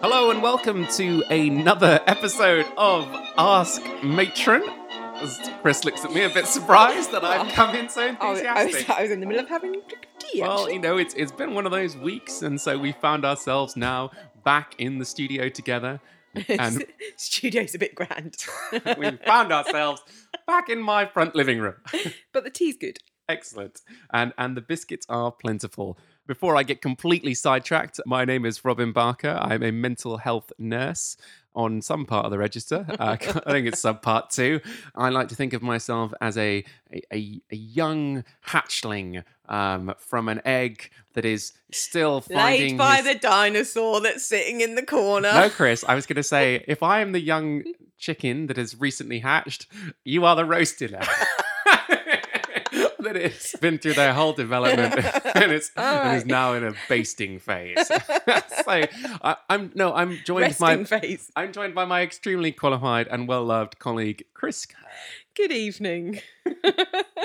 Hello and welcome to another episode of Ask Matron. As Chris looks at me a bit surprised that I've come in so oh, I was, I, was. I was in the middle of having a drink of tea. Well, actually. you know, it's it's been one of those weeks, and so we found ourselves now back in the studio together, and Studio's a bit grand, we found ourselves back in my front living room. but the tea's good. Excellent. And and the biscuits are plentiful. Before I get completely sidetracked, my name is Robin Barker. I'm a mental health nurse on some part of the register. Uh, I think it's sub part two. I like to think of myself as a a, a, a young hatchling um, from an egg that is still finding Laid by his- the dinosaur that's sitting in the corner. No, Chris, I was going to say if I am the young chicken that has recently hatched, you are the roasted egg. that has been through their whole development and it's, and is now in a basting phase. so I, I'm no, I'm joined Resting by face. I'm joined by my extremely qualified and well loved colleague Chris. Good evening.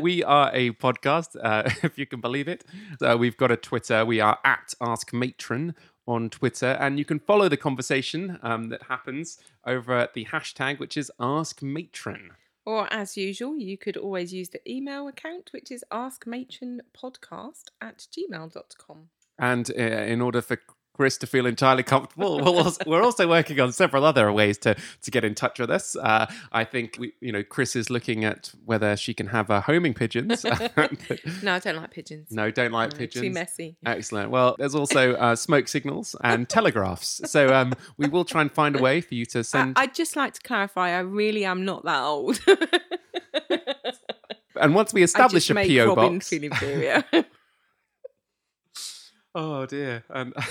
We are a podcast, uh, if you can believe it. So we've got a Twitter. We are at Ask Matron on Twitter, and you can follow the conversation um, that happens over at the hashtag, which is Ask Matron. Or as usual, you could always use the email account, which is askmatronpodcast at gmail.com. And uh, in order for Chris to feel entirely comfortable, we'll also, we're also working on several other ways to to get in touch with us. Uh, I think we, you know, Chris is looking at whether she can have uh, homing pigeons. No, I don't like pigeons. no, don't like No, pigeons. Too messy. Excellent. Well, there's also uh, smoke signals and telegraphs. So um, we will try and find a way for you to send. I'd just like to clarify, I really am not that old. and once we I establish a PO Robin box. feel inferior. Oh dear. And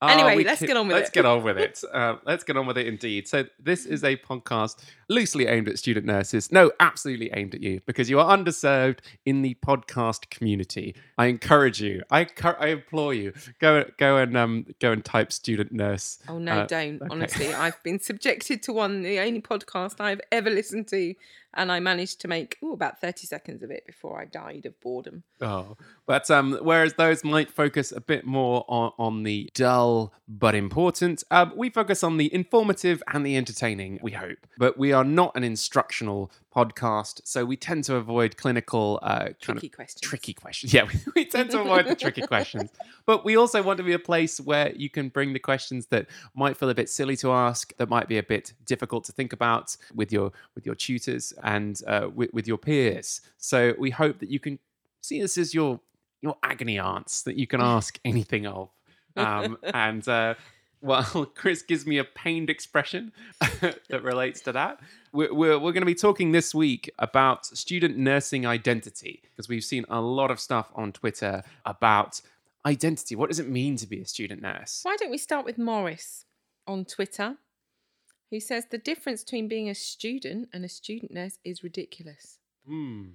Anyway, let's get on with it. let's get on with it. Uh, let's get on with it indeed. So this is a podcast loosely aimed at student nurses. No, absolutely aimed at you because you are underserved in the podcast community. I encourage you. I cur- I implore you. Go go and um go and type student nurse. Oh no, Uh, don't. okay. Honestly, I've been subjected to one, the only podcast I've ever listened to, and I managed to make oh about thirty seconds of it before I died of boredom. Oh, but um, whereas those might focus a bit more on, on the dull but important, um, we focus on the informative and the entertaining. We hope, but we are not an instructional podcast, so we tend to avoid clinical uh, Tricky questions. tricky questions. Yeah, we, we tend to avoid the tricky questions, but we also want to be a place where you can bring the questions that might feel a bit silly to ask, that might be a bit difficult to think about with your with your tutors and uh, with, with your peers. So we hope that you can see this as your your agony aunts that you can ask anything of. Um, and uh, well, Chris gives me a pained expression that relates to that. We're, we're, we're going to be talking this week about student nursing identity because we've seen a lot of stuff on Twitter about identity. What does it mean to be a student nurse? Why don't we start with Morris on Twitter, who says the difference between being a student and a student nurse is ridiculous. Hmm,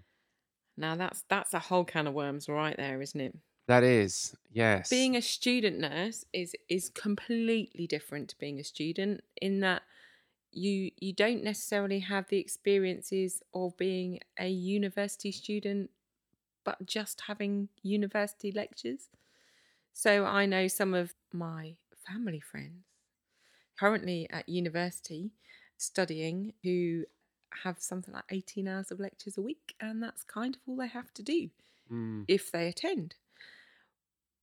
Now that's that's a whole can of worms right there, isn't it? that is, yes. being a student nurse is is completely different to being a student in that you you don't necessarily have the experiences of being a university student but just having university lectures so i know some of my family friends currently at university studying who have something like 18 hours of lectures a week and that's kind of all they have to do Hmm, if they attend.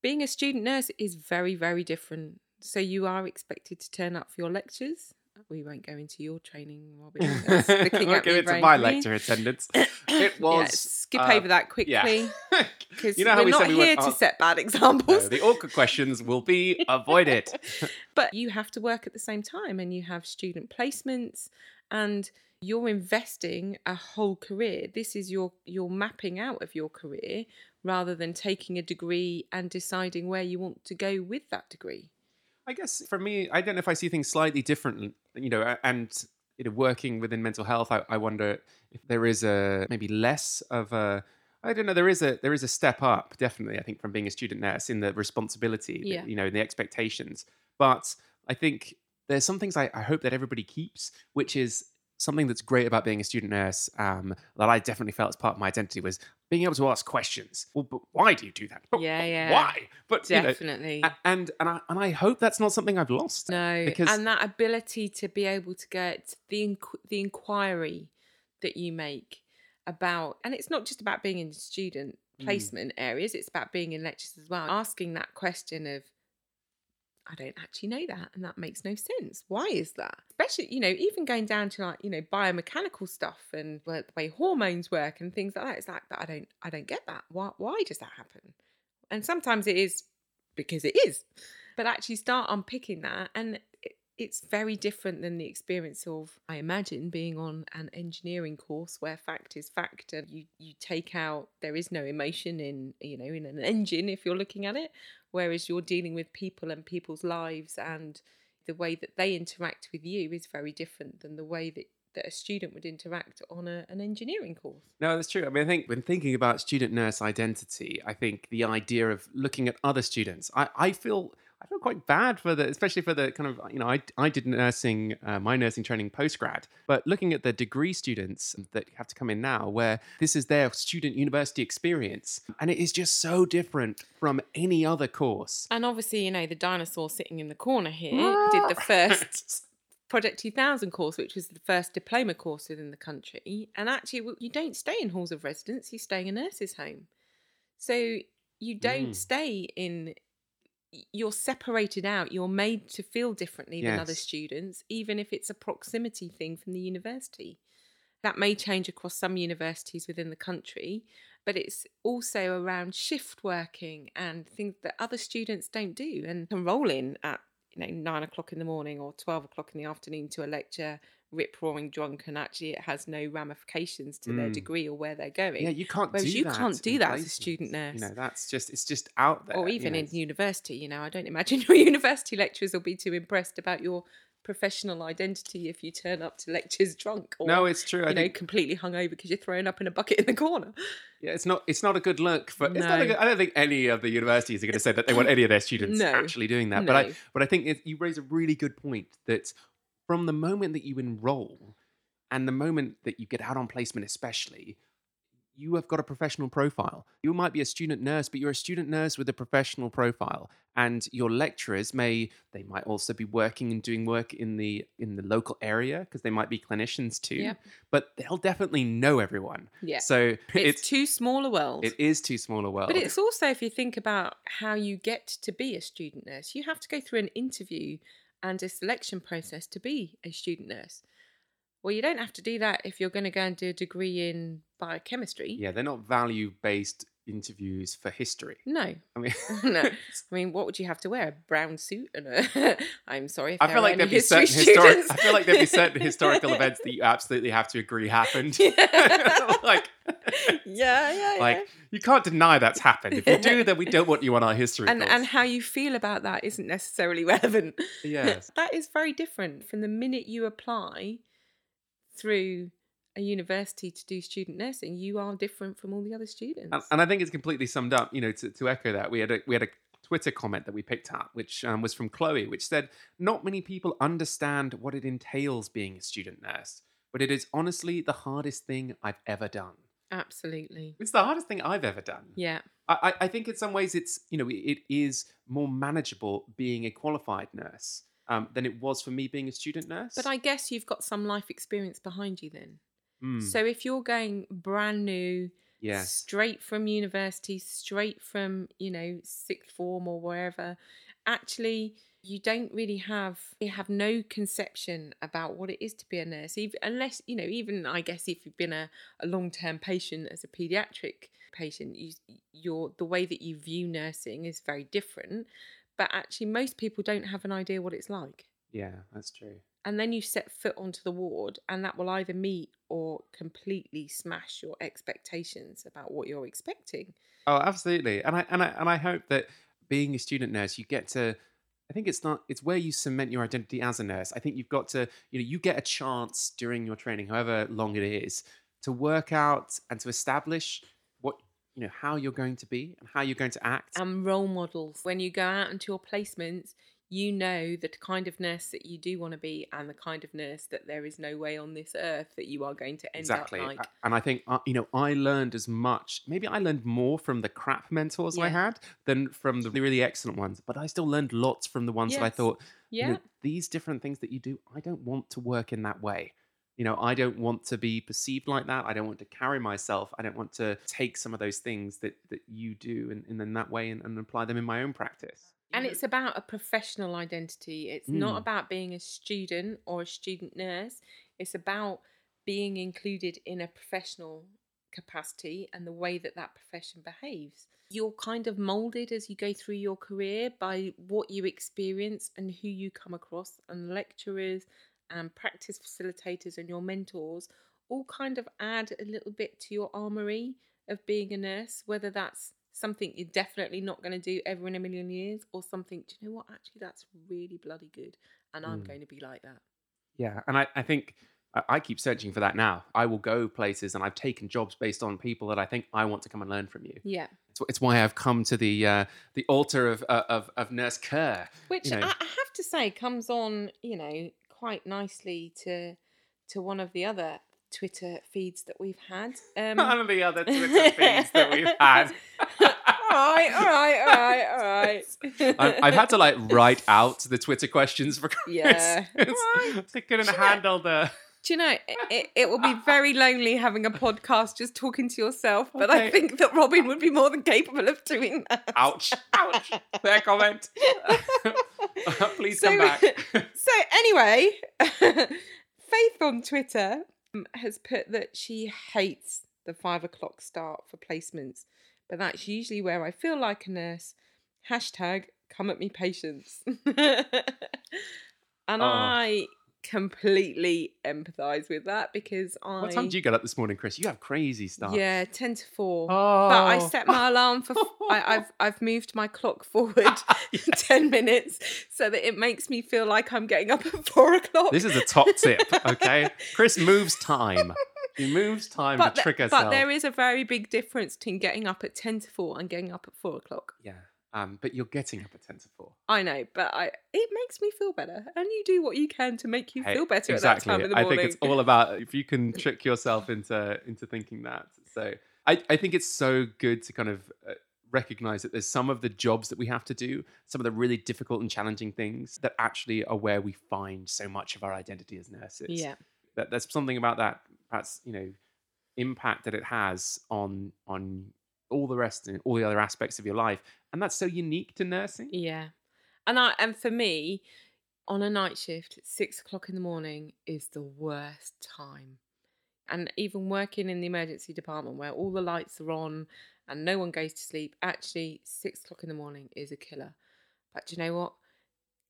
Being a student nurse is very, very different. So you are expected to turn up for your lectures. We won't go into your training. That's looking we'll at go into my lecture attendance. It Yeah, was skip uh, over that quickly because You know how we're we not said we here to set bad No, examples. the awkward questions will be avoided. but you have to work at the same time and you have student placements and you're investing a whole career this is your your mapping out of your career rather than taking a degree and deciding where you want to go with that degree I guess for me, I don't know if I see things slightly different, you know, and you know, working within mental health, I, I wonder if there is a maybe less of a I don't know. There is a there is a step up, definitely. I think from being a student nurse in the responsibility, Yeah. you know, in the expectations. But I think there's some things I, I hope that everybody keeps, which is something that's great about being a student nurse um, that I definitely felt as part of my identity was being able to ask questions. Well, but why do you do that? But Yeah, yeah. Why? But you know, Definitely. and and I and I hope that's not something I've lost. No, because and that ability to be able to get the inqu- the inquiry that you make about, and it's not just about being in student Mm. placement areas; it's about being in lectures as well. Asking that question of, I don't actually know that, and that makes no sense. Why is that? Especially, you know, even going down to like you know biomechanical stuff and the way hormones work and things like that. It's like, but I don't, I don't get that. Why, why does that happen? And sometimes it is because it is but actually start unpicking that and it's very different than the experience of i imagine being on an engineering course where fact is fact and you you take out there is no emotion in you know in an engine if you're looking at it whereas you're dealing with people and people's lives and the way that they interact with you is very different than the way that that a student would interact on a, an engineering course No, that's true. I mean, I think when thinking about student nurse identity, I think the idea of looking at other students, I, I feel I feel quite bad for the, especially for the kind of you know, I I did nursing, uh, my nursing training post grad, but looking at the degree students that have to come in now, where this is their student university experience, and it is just so different from any other course. and obviously you know the dinosaur sitting in the corner here did the first Project 2000 course, which was the first diploma course within the country. And actually, you don't stay in halls of residence, you stay in a nurse's home. So you don't Mm. stay in, you're separated out, you're made to feel differently than other students, even if it's a proximity thing from the university. That may change across some universities within the country, but it's also around shift working and things that other students don't do and can roll in at you know nine o'clock in the morning or 12 o'clock in the afternoon to a lecture rip roaring drunk and actually it has no ramifications to their Mm. degree or where they're going Yeah, you can't Whereas do you that. can't do that as a student nurse. You know, that's just it's just out there. or you even know, in university you know i don't imagine your university lecturers will be too impressed about your professional identity if you turn up to lectures drunk or No, it's true. I you know think completely hungover because you're thrown up in a bucket in the corner Yeah, it's not. It's not a good look for. It's not a No. good, I don't think any of the universities are going to say that they want any of their students No. actually doing that. But I, but I think it, you raise a really good point that from the moment that you enroll, and the moment that you get out on placement, especially, you have got a professional profile. You might be a student nurse, but you're a student nurse with a professional profile, and your lecturers may they might also be working and doing work in the in the local area because they might be clinicians too. Yep. But they'll definitely know everyone. yeah So it's, too small a world it is too small a world. But it's also, if you think about how you get to be a student nurse, you have to go through an interview and a selection process to be a student nurse. Well, you don't have to do that if you're going to go and do a degree in biochemistry. yeah, they're not value based interviews for history. No, I mean, no. I mean, what would you have to wear? A brown suit and a. I'm sorry. If I feel like there'd be certain historic. I feel like there'd be certain historical events that you absolutely have to agree happened. Yeah. like, yeah, yeah, yeah. like you can't deny that's happened. If you do, then we don't want you on our history. and course. and how you feel about that isn't necessarily relevant. yes, that is very different from the minute you apply through a university to do student nursing. You are different from all the other students. and, and I think it's completely summed up. You know, to, to echo that, we had a we had a Twitter comment that we picked up, which um, was from Chloe, which said, "Not many people understand what it entails being a student nurse, but it is honestly the hardest thing I've ever done. Absolutely. It's the hardest thing I've ever done. Yeah. I, I I think in some ways it's you know it is more manageable being a qualified nurse um, than it was for me being a student nurse. But I guess you've got some life experience behind you then. Mm, So if you're going brand new, yes, straight from university, straight from, you know, sixth form or wherever, actually you don't really have you have no conception about what it is to be a nurse even unless you know even i guess if you've been a, a long-term patient as a pediatric patient you your the way that you view nursing is very different but actually most people don't have an idea what it's like yeah, that's true. and then you set foot onto the ward and that will either meet or completely smash your expectations about what you're expecting Oh, absolutely. And I and I and I hope that being a student nurse, you get to. I think it's not. It's where you cement your identity as a nurse. I think you've got to. You know, you get a chance during your training, however long it is, to work out and to establish you know how you're going to be and how you're going to act. and role models when you go out into your placements you know the kind of nurse that you do want to be and the kind of nurse that there is no way on this earth that you are going to end exactly up like. and i think uh, you know i learned as much maybe i learned more from the crap mentors i had than from the really excellent ones but i still learned lots from the ones that i Yes. thought you Yeah. know, these different things that you do i don't want to work in that way you know i don't want to be perceived like that i don't want to carry myself i don't want to take some of those things that that you do and, and in that way and, and apply them in my own practice And it's about a professional identity. It's Mm. not about being a student or a student nurse. It's about being included in a professional capacity and the way that that profession behaves. You're kind of molded as you go through your career by what you experience and who you come across, and lecturers and practice facilitators and your mentors all kind of add a little bit to your armory of being a nurse, whether that's something you're definitely not going to do ever in a million years, or something, do you know what? Actually, that's really bloody good. And I'm Mm. going to be like that. Yeah, and I, I think I, I keep searching for that now. I will go places, and I've taken jobs based on people that I think I want to come and learn from you. Yeah. It's, it's why I've come to the uh, the altar of uh, of, of Nurse Kerr. Which You know. I, I have to say comes on, you know, quite nicely to to one of the other Twitter feeds that we've had. Um, One of the other Twitter feeds that we've had. all right, all right, all right, all right. I- I've had to like write out the Twitter questions for Chris. Yeah. It's- I couldn't Do you know- handle the. Do you know, it, it, it will be very lonely having a podcast just talking to yourself, but I think that Robin would be more than capable of doing that. Ouch! Ouch! Fair comment. Please come So- back. So, anyway, Faith on Twitter um, has put that she hates the five o'clock start for placements, but that's usually where I feel like a nurse. Hashtag come at me patience. and Oh. I completely empathise with that because I. What time did you get up this morning, Chris? You have crazy stuff. Yeah, 10 to 4. Oh. But I set my oh. alarm for. I, I've I've moved my clock forward ten minutes so that it makes me feel like I'm getting up at four o'clock. This is a top tip, okay? Chris moves time. He moves time but, to th- trick herself. but there is a very big difference between getting up at ten to four and getting up at four o'clock. Yeah. Um, but you're getting up at 10 to 4. I know, but I it makes me feel better, and you do what you can to make you Hey, feel better exactly. at that time of the morning. I think it's all about if you can trick yourself into into thinking that. So I, I think it's so good to kind of uh, recognize that there's some of the jobs that we have to do, some of the really difficult and challenging things that actually are where we find so much of our identity as nurses. yeah, That there's something about that perhaps, you know, impact that it has on on all the rest and all the other aspects of your life. And that's so unique to nursing. yeah, and I and for me, on a night shift, six o'clock in the morning is the worst time. And even working in the emergency department where all the lights are on and no one goes to sleep, actually, six o'clock in the morning is a killer. But you know what?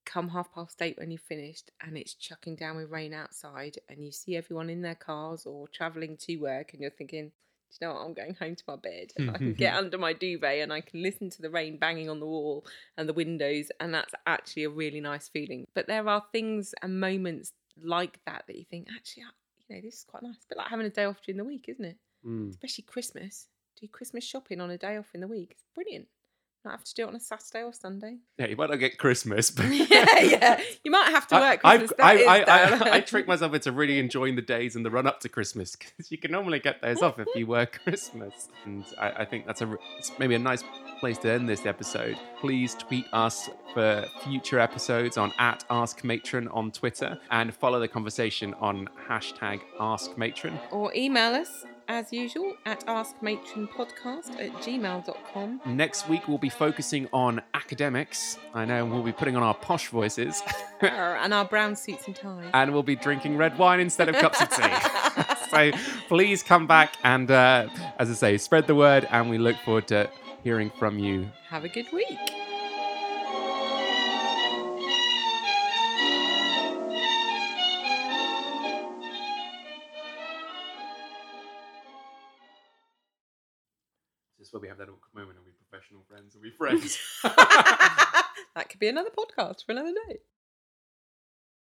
Come half past eight when you've finished and it's chucking down with rain outside, and you see everyone in their cars or travelling to work, and you're thinking, you know what? I'm going home to my bed and I can get under my duvet and I can listen to the rain banging on the wall and the windows, and that's actually a really nice feeling. But there are things and moments like that that you think, actually, you know, this is quite nice. A bit like having a day off during the week, isn't it? Mm. Especially Christmas. Do Christmas shopping on a day off in the week. It's brilliant. Not have to do it on a Saturday or Sunday. Yeah, you might not get Christmas, but yeah, yeah. You might have to work. That I, I, I. I, trick myself into really enjoying the days and the run up to Christmas because you can normally get those off if you work Christmas. And I, I think that's a it's maybe a nice place to end this episode. Please tweet us for future episodes on at Ask Matron on Twitter and follow the conversation on hashtag Ask Matron. or email us as usual at askmatronpodcast at gmail.com. Next week we'll be focusing on academics. I know we'll be putting on our posh voices and our brown suits and ties. and we'll be drinking red wine instead of cups of tea. so please come back and, uh, as I say, spread the word, and we look forward to hearing from you. Have a good week. Where we have that awkward moment. Are we professional friends? Are we friends? that could be another podcast for another day.